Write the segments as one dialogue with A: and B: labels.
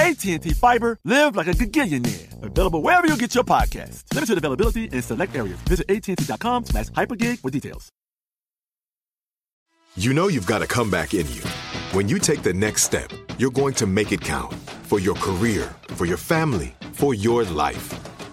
A: AT&T Fiber, live like a gigillionaire. Available wherever you get your podcast. Limited availability in select areas. Visit AT&T.com slash hypergig for details.
B: You know you've got a comeback in you. When you take the next step, you're going to make it count for your career, for your family, for your life.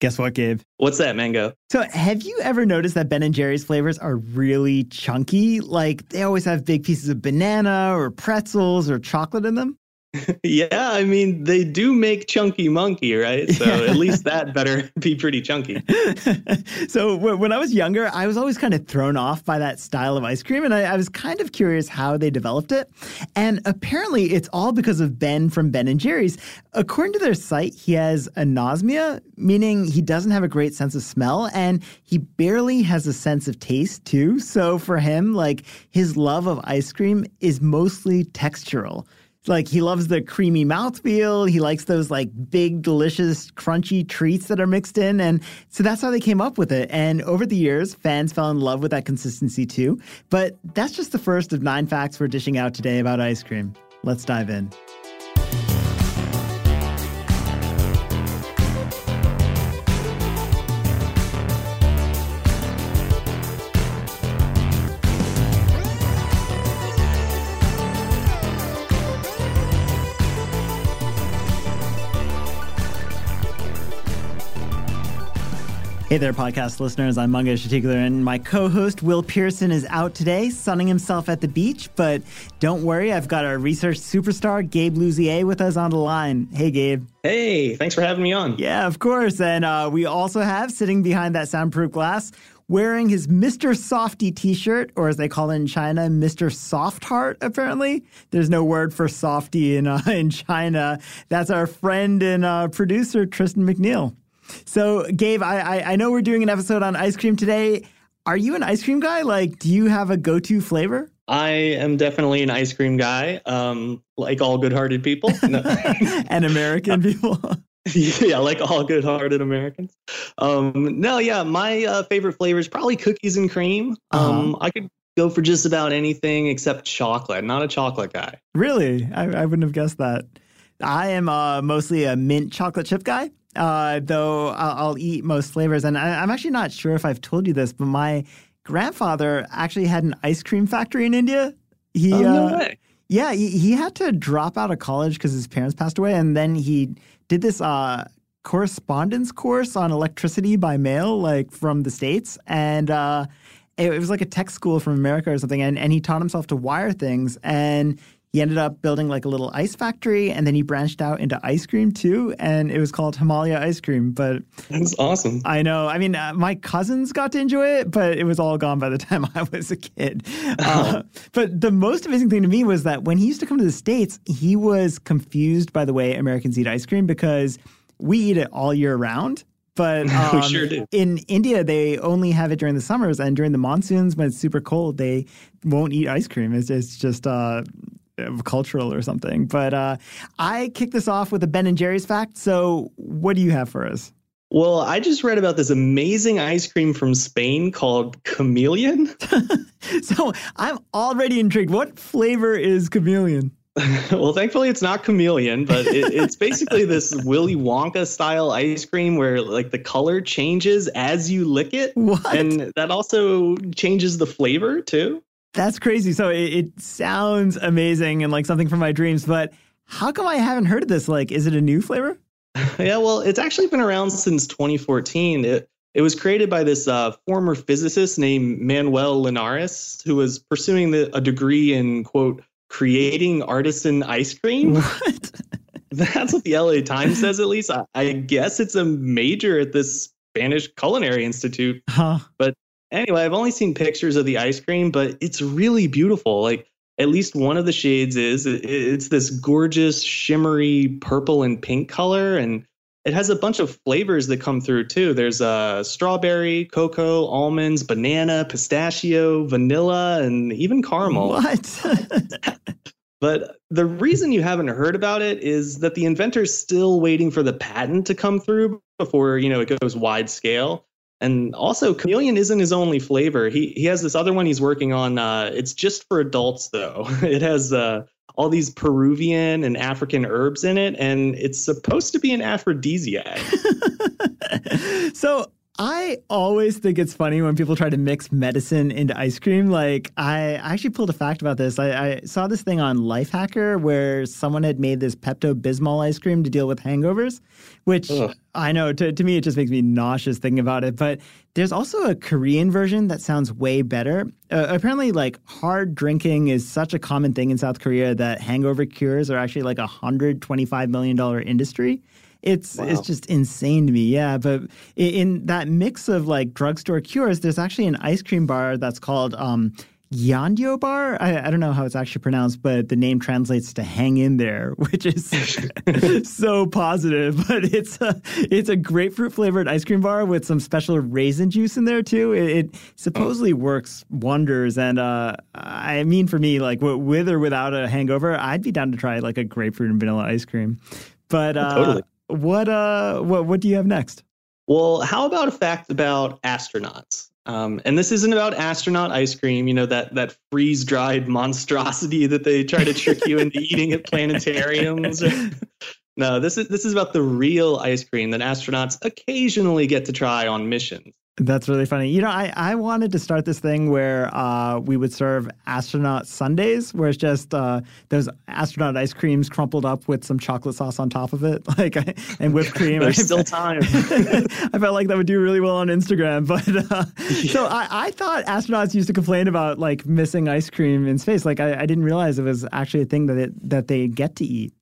C: Guess what, Gabe?
D: What's that, Mango?
C: So, have you ever noticed that Ben and Jerry's flavors are really chunky? Like they always have big pieces of banana or pretzels or chocolate in them?
D: yeah, I mean, they do make Chunky Monkey, right? So yeah. at least that better be pretty chunky.
C: so when I was younger, I was always kind of thrown off by that style of ice cream, and I, I, was kind of curious how they developed it. And apparently, it's all because of Ben from Ben and Jerry's. According to their site, he has anosmia, meaning he doesn't have a great sense of smell, and he barely has a sense of taste too. So for him, like his love of ice cream is mostly textural like he loves the creamy mouthfeel. He likes those like big, delicious, crunchy treats that are mixed in. And so that's how they came up with it. And over the years, fans fell in love with that consistency too. But that's just the first of nine facts we're dishing out today about ice cream. Let's dive in. Hey there, podcast listeners. I'm Mangesh Hattikudur, and my co host Will Pearson is out today, sunning himself at the beach. But don't worry, I've got our research superstar, Gabe Luzier, with us on the line. Hey, Gabe.
D: Hey, thanks for having me on.
C: Yeah, of course. And uh, we also have sitting behind that soundproof glass, wearing his Mr. Softy t shirt, or as they call it in China, Mr. Soft Heart, apparently. There's no word for softy in, uh, in China. That's our friend and uh, producer, Tristan McNeil. So, Gabe, I, I, I know we're doing an episode on ice cream today. Are you an ice cream guy? Like, do you have a go-to flavor?
D: I am definitely an ice cream guy, um, like all good-hearted people,
C: no. and American people.
D: yeah, like all good-hearted Americans. Um, no, yeah, my uh, favorite flavor is probably cookies and cream. Uh-huh. Um, I could go for just about anything except chocolate. Not a chocolate guy.
C: Really, I, I wouldn't have guessed that. I am uh, mostly a mint chocolate chip guy uh, though I'll, I'll, eat most flavors. And I, am actually not sure if I've told you this, but my grandfather actually had an ice cream factory in India.
D: He, oh, no uh, way.
C: Yeah, he, he, had to drop out of college because his parents passed away, and then he did this uh, correspondence course on electricity by mail, like from the states, and uh, it, it was like a tech school from America or something. And, and he taught himself to wire things, and he ended up building like a little ice factory and then he branched out into ice cream too and it was called Himalaya ice cream but
D: that's awesome.
C: I know. I mean uh, my cousins got to enjoy it but it was all gone by the time I was a kid. Uh, but the most amazing thing to me was that when he used to come to the states he was confused by the way Americans eat ice cream because we eat it all year round but um,
D: sure
C: in India, they only have it during the summers, and during the monsoons when it's super cold, they won't eat ice cream. It's, it's just uh, cultural or something. But uh, I kick this off with a Ben and Jerry's fact. So, what do you have for us?
D: Well, I just read about this amazing ice cream from Spain called Chameleon.
C: so I'm already intrigued. What flavor is Chameleon?
D: well, thankfully it's not chameleon, but it, it's basically this Willy Wonka style ice cream where like the color changes as you lick it,
C: What?
D: and that also changes the flavor too.
C: That's crazy. So it, it sounds amazing and like something from my dreams, but how come I haven't heard of this? Like, is it a new flavor?
D: Yeah, well, it's actually been around since 2014. It it was created by this uh, former physicist named Manuel Linares, who was pursuing the, a degree in quote creating artisan ice cream.
C: What?
D: That's what the LA Times says, at least. I, I guess it's a major at this Spanish Culinary Institute.
C: Huh.
D: Anyway, I've only seen pictures of the ice cream, but it's really beautiful. Like at least one of the shades is it's this gorgeous shimmery purple and pink color and it has a bunch of flavors that come through too. There's uh, strawberry, cocoa, almonds, banana, pistachio, vanilla, and even caramel.
C: What?
D: But the reason you haven't heard about it is that the inventor's still waiting for the patent to come through before, you know, it goes wide scale. And also, chameleon isn't his only flavor. He he has this other one he's working on. Uh, it's just for adults though. It has uh, all these Peruvian and African herbs in it, and it's supposed to be an aphrodisiac.
C: so I always think it's funny when people try to mix medicine into ice cream. Like I actually pulled a fact about this. I, I saw this thing on Lifehacker where someone had made this Pepto Bismol ice cream to deal with hangovers, which
D: Ugh.
C: I know to, to me it just makes me nauseous thinking about it. But there's also a Korean version that sounds way better. Uh, apparently, like hard drinking is such a common thing in South Korea that hangover cures are actually like a hundred twenty-five million dollar industry. It's
D: Wow.
C: it's just insane to me, yeah. But i- in that mix of like drugstore cures, there's actually an ice cream bar that's called um, Yandio Bar. I, I don't know how it's actually pronounced, but the name translates to "hang in there," which is so positive. But it's a it's a grapefruit flavored ice cream bar with some special raisin juice in there too. It, it supposedly works wonders, and uh, I mean, for me, like with or without a hangover, I'd be down to try like a grapefruit and vanilla ice cream. But uh,
D: Totally.
C: what uh what what do you have next?
D: Well, how about a fact about astronauts? Um, and this isn't about astronaut ice cream, you know, that that freeze dried monstrosity that they try to trick you into eating at planetariums. no, this is this is about the real ice cream that astronauts occasionally get to try on missions.
C: That's really funny. You know, I, I wanted to start this thing where uh, we would serve astronaut Sundays, where it's just uh, those astronaut ice creams crumpled up with some chocolate sauce on top of it, like and whipped cream.
D: There's still time.
C: I felt like that would do really well on Instagram. But uh, so I, I thought astronauts used to complain about like missing ice cream in space. Like I, I didn't realize it was actually a thing that it, that they get to eat.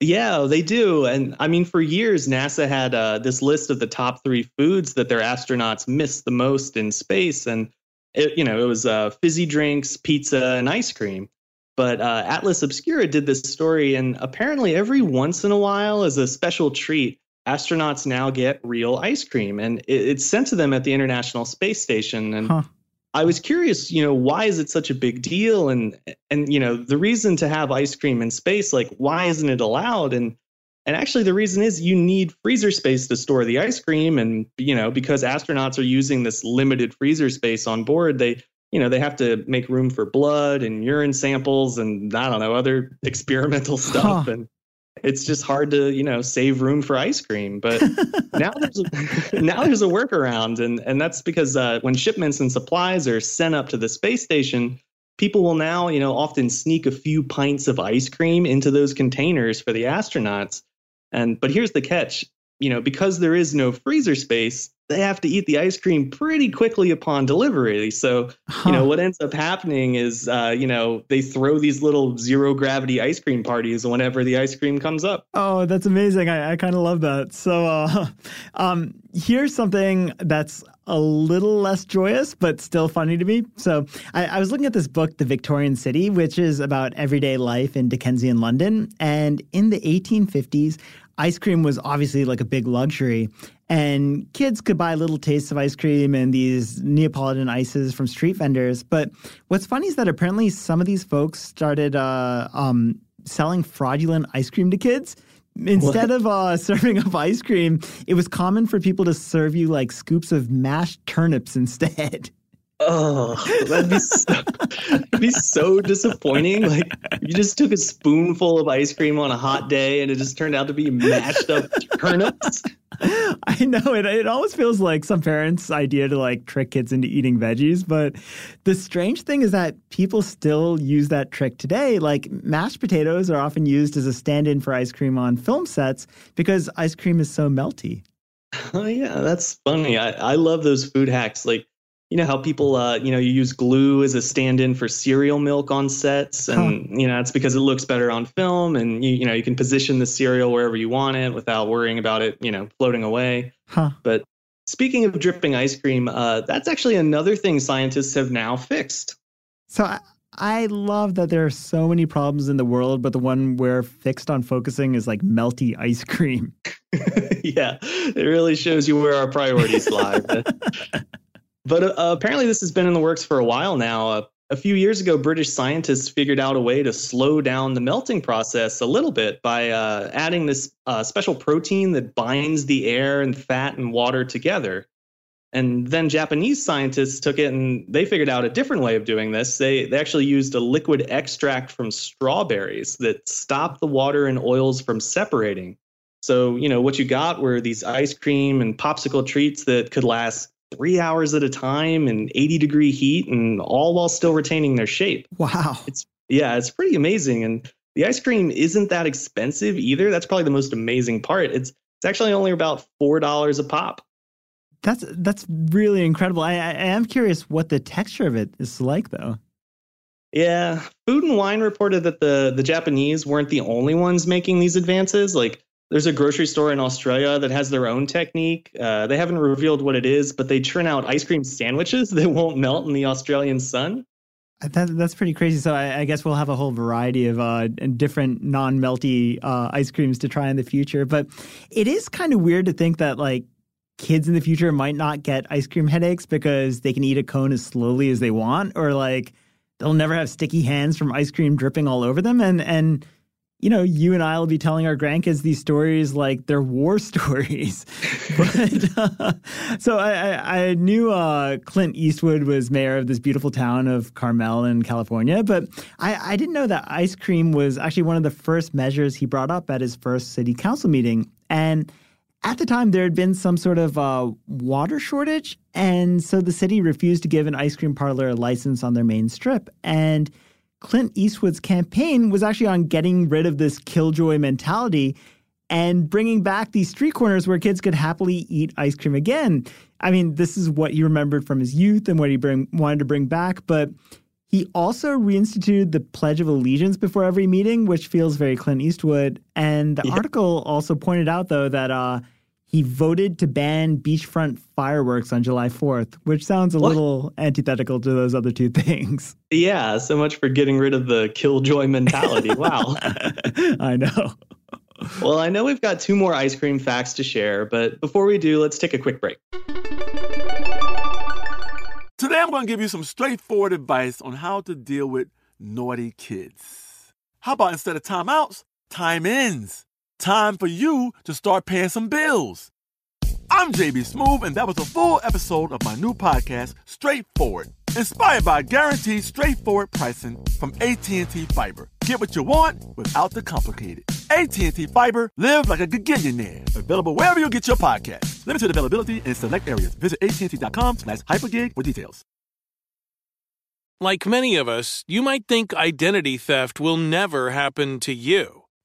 D: Yeah, they do. And I mean, for years, NASA had uh, this list of the top three foods that their astronauts miss the most in space. And, it, you know, it was uh, fizzy drinks, pizza, and ice cream. But uh, Atlas Obscura did this story, and apparently, every once in a while, as a special treat, astronauts now get real ice cream, and it, it's sent to them at the International Space Station. And
C: Huh.
D: I was curious, you know, why is it such a big deal? And and you know, the reason to have ice cream in space, like why isn't it allowed? And and actually the reason is you need freezer space to store the ice cream. And you know, because astronauts are using this limited freezer space on board, they you know, they have to make room for blood and urine samples and I don't know, other experimental stuff.
C: Huh.
D: And it's just hard to, you know, save room for ice cream. But now there's a, now there's a workaround, and and that's because uh, when shipments and supplies are sent up to the space station, people will now you know often sneak a few pints of ice cream into those containers for the astronauts. And but here's the catch, you know, because there is no freezer space, they have to eat the ice cream pretty quickly upon delivery. So you know what ends up happening is uh, you know they throw these little zero gravity ice cream parties whenever the ice cream comes up.
C: Oh, that's amazing. I, I kind of love that. So, uh, um, here's something that's a little less joyous, but still funny to me. So, I, I was looking at this book, The Victorian City, which is about everyday life in Dickensian London. And in the 1850s, ice cream was obviously like a big luxury. And kids could buy little tastes of ice cream and these Neapolitan ices from street vendors. But what's funny is that apparently some of these folks started uh, um, selling fraudulent ice cream to kids. Instead of uh, serving up ice cream, it was common for people to serve you like scoops of mashed turnips instead.
D: Oh, that'd be so, that'd be so disappointing. Like you just took a spoonful of ice cream on a hot day, and it just turned out to be mashed up turnips.
C: I know it. It always feels like some parents' idea to like trick kids into eating veggies. But the strange thing is that people still use that trick today. Like mashed potatoes are often used as a stand-in for ice cream on film sets because ice cream is so melty.
D: Oh yeah, that's funny. I, I love those food hacks. Like you know how people uh, you know you use glue as a stand-in for cereal milk on sets and huh. you know it's because it looks better on film and you, you know you can position the cereal wherever you want it without worrying about it you know floating away huh. but speaking of dripping ice cream uh, that's actually another thing scientists have now fixed
C: so I, I love that there are so many problems in the world but the one we're fixed on focusing is like melty ice cream
D: yeah it really shows you where our priorities lie But uh, apparently, this has been in the works for a while now. Uh, a few years ago, British scientists figured out a way to slow down the melting process a little bit by uh, adding this uh, special protein that binds the air and fat and water together. And then Japanese scientists took it and they figured out a different way of doing this. They, they actually used a liquid extract from strawberries that stopped the water and oils from separating. So, you know, what you got were these ice cream and popsicle treats that could last three hours at a time in 80 degree heat and all while still retaining their shape.
C: Wow.
D: It's yeah, it's pretty amazing. And the ice cream isn't that expensive either. That's probably the most amazing part. It's it's actually only about four dollars a pop.
C: That's that's really incredible. I, I am curious what the texture of it is like though.
D: Yeah, Food and Wine reported that the the Japanese weren't the only ones making these advances. Like there's a grocery store in Australia that has their own technique. Uh, they haven't revealed what it is, but they churn out ice cream sandwiches that won't melt in the Australian sun.
C: That, that's pretty crazy. So I, I, guess we'll have a whole variety of uh, different non-melty uh, ice creams to try in the future. But it is kind of weird to think that like kids in the future might not get ice cream headaches because they can eat a cone as slowly as they want, or like they'll never have sticky hands from ice cream dripping all over them. And and you know, you and I will be telling our grandkids these stories like they're war stories. but uh, so I, I, knew uh, Clint Eastwood was mayor of this beautiful town of Carmel in California, but I, I didn't know that ice cream was actually one of the first measures he brought up at his first city council meeting. And at the time, there had been some sort of uh, water shortage, and so the city refused to give an ice cream parlor a license on their main strip. And Clint Eastwood's campaign was actually on getting rid of this killjoy mentality and bringing back these street corners where kids could happily eat ice cream again. I mean, this is what he remembered from his youth and what he bring, wanted to bring back, but he also reinstituted the Pledge of Allegiance before every meeting, which feels very Clint Eastwood. And the yeah. article also pointed out, though, that uh, he voted to ban beachfront fireworks on July 4th, which sounds a what? little antithetical to those other two things.
D: Yeah, so much for getting rid of the killjoy mentality. Wow.
C: I know.
D: Well, I know we've got two more ice cream facts to share, but before we do, let's take a quick break.
A: Today, I'm going to give you some straightforward advice on how to deal with naughty kids. How about instead of timeouts, time ins? Time for you to start paying some bills. I'm JB Smoove, and that was a full episode of my new podcast, Straightforward, inspired by guaranteed straightforward pricing from AT&T Fiber. Get what you want without the complicated. AT&T Fiber, live like a gigillionaire. Available wherever you get your podcast. Limited availability in select areas. Visit AT&T.com slash hypergig for details.
E: Like many of us, you might think identity theft will never happen to you.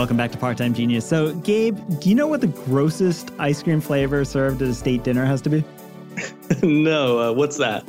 C: Welcome back to Part Time Genius. So, Gabe, do you know what the grossest ice cream flavor served at a state dinner has to be?
D: no, uh, what's that?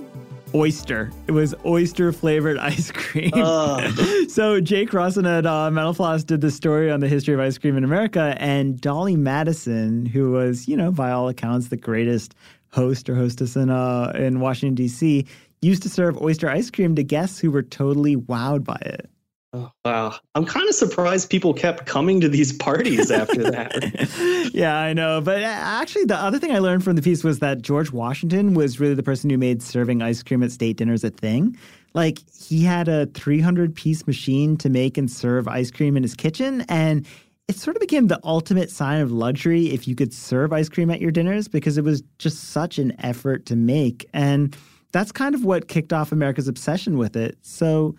C: Oyster. It was oyster flavored ice cream. Uh. so Jake Rossen at uh, Mental Floss did this story on the history of ice cream in America, and Dolley Madison, who was, you know, by all accounts, the greatest host or hostess in uh, in Washington D.C., used to serve oyster ice cream to guests who were totally wowed by it.
D: Oh, wow. I'm kind of surprised people kept coming to these parties after that.
C: yeah, I know. But uh, actually, the other thing I learned from the piece was that George Washington was really the person who made serving ice cream at state dinners a thing. Like, he had a 300 piece machine to make and serve ice cream in his kitchen. And it sort of became the ultimate sign of luxury if you could serve ice cream at your dinners because it was just such an effort to make. And that's kind of what kicked off America's obsession with it. So,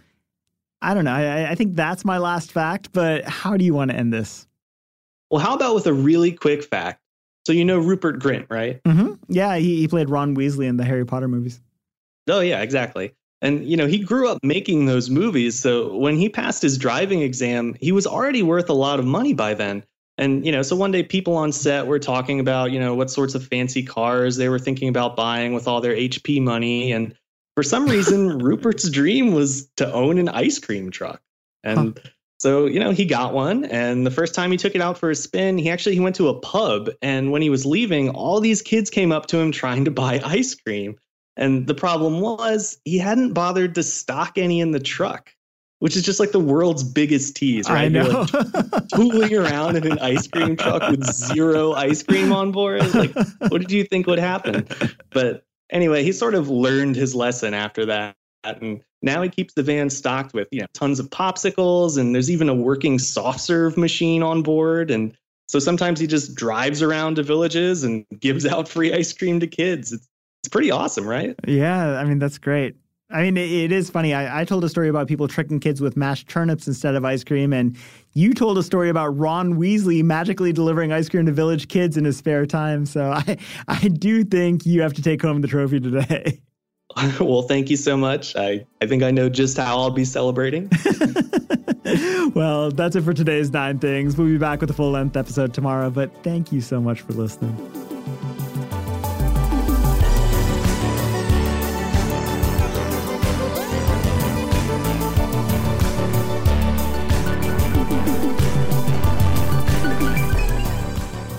C: I don't know. I, I think that's my last fact, but how do you want to end this?
D: Well, how about with a really quick fact? So you know Rupert Grint, right?
C: Mm-hmm. Yeah, he, he played Ron Weasley in the Harry Potter movies.
D: Oh yeah, exactly. And you know he grew up making those movies, so when he passed his driving exam, he was already worth a lot of money by then. And you know, so one day people on set were talking about you know what sorts of fancy cars they were thinking about buying with all their HP money, and for some reason, Rupert's dream was to own an ice cream truck. And huh. so, you know, he got one. And the first time he took it out for a spin, he actually he went to a pub. And when he was leaving, all these kids came up to him trying to buy ice cream. And the problem was he hadn't bothered to stock any in the truck, which is just like the world's biggest tease, right?
C: I know.
D: Like tooling around in an ice cream truck with zero ice cream on board. Like, what did you think would happen? But anyway, he sort of learned his lesson after that. And now he keeps the van stocked with, you know, tons of popsicles and there's even a working soft serve machine on board. And so sometimes he just drives around to villages and gives out free ice cream to kids. It's, it's pretty awesome, right?
C: Yeah, I mean, that's great. I mean, it, it is funny. I, I, told a story about people tricking kids with mashed turnips instead of ice cream, and you told a story about Ron Weasley magically delivering ice cream to village kids in his spare time. So I, I do think you have to take home the trophy today.
D: well, thank you so much. I, I think I know just how I'll be celebrating.
C: well, that's it for today's Nine Things. We'll be back with a full length episode tomorrow, but thank you so much for listening.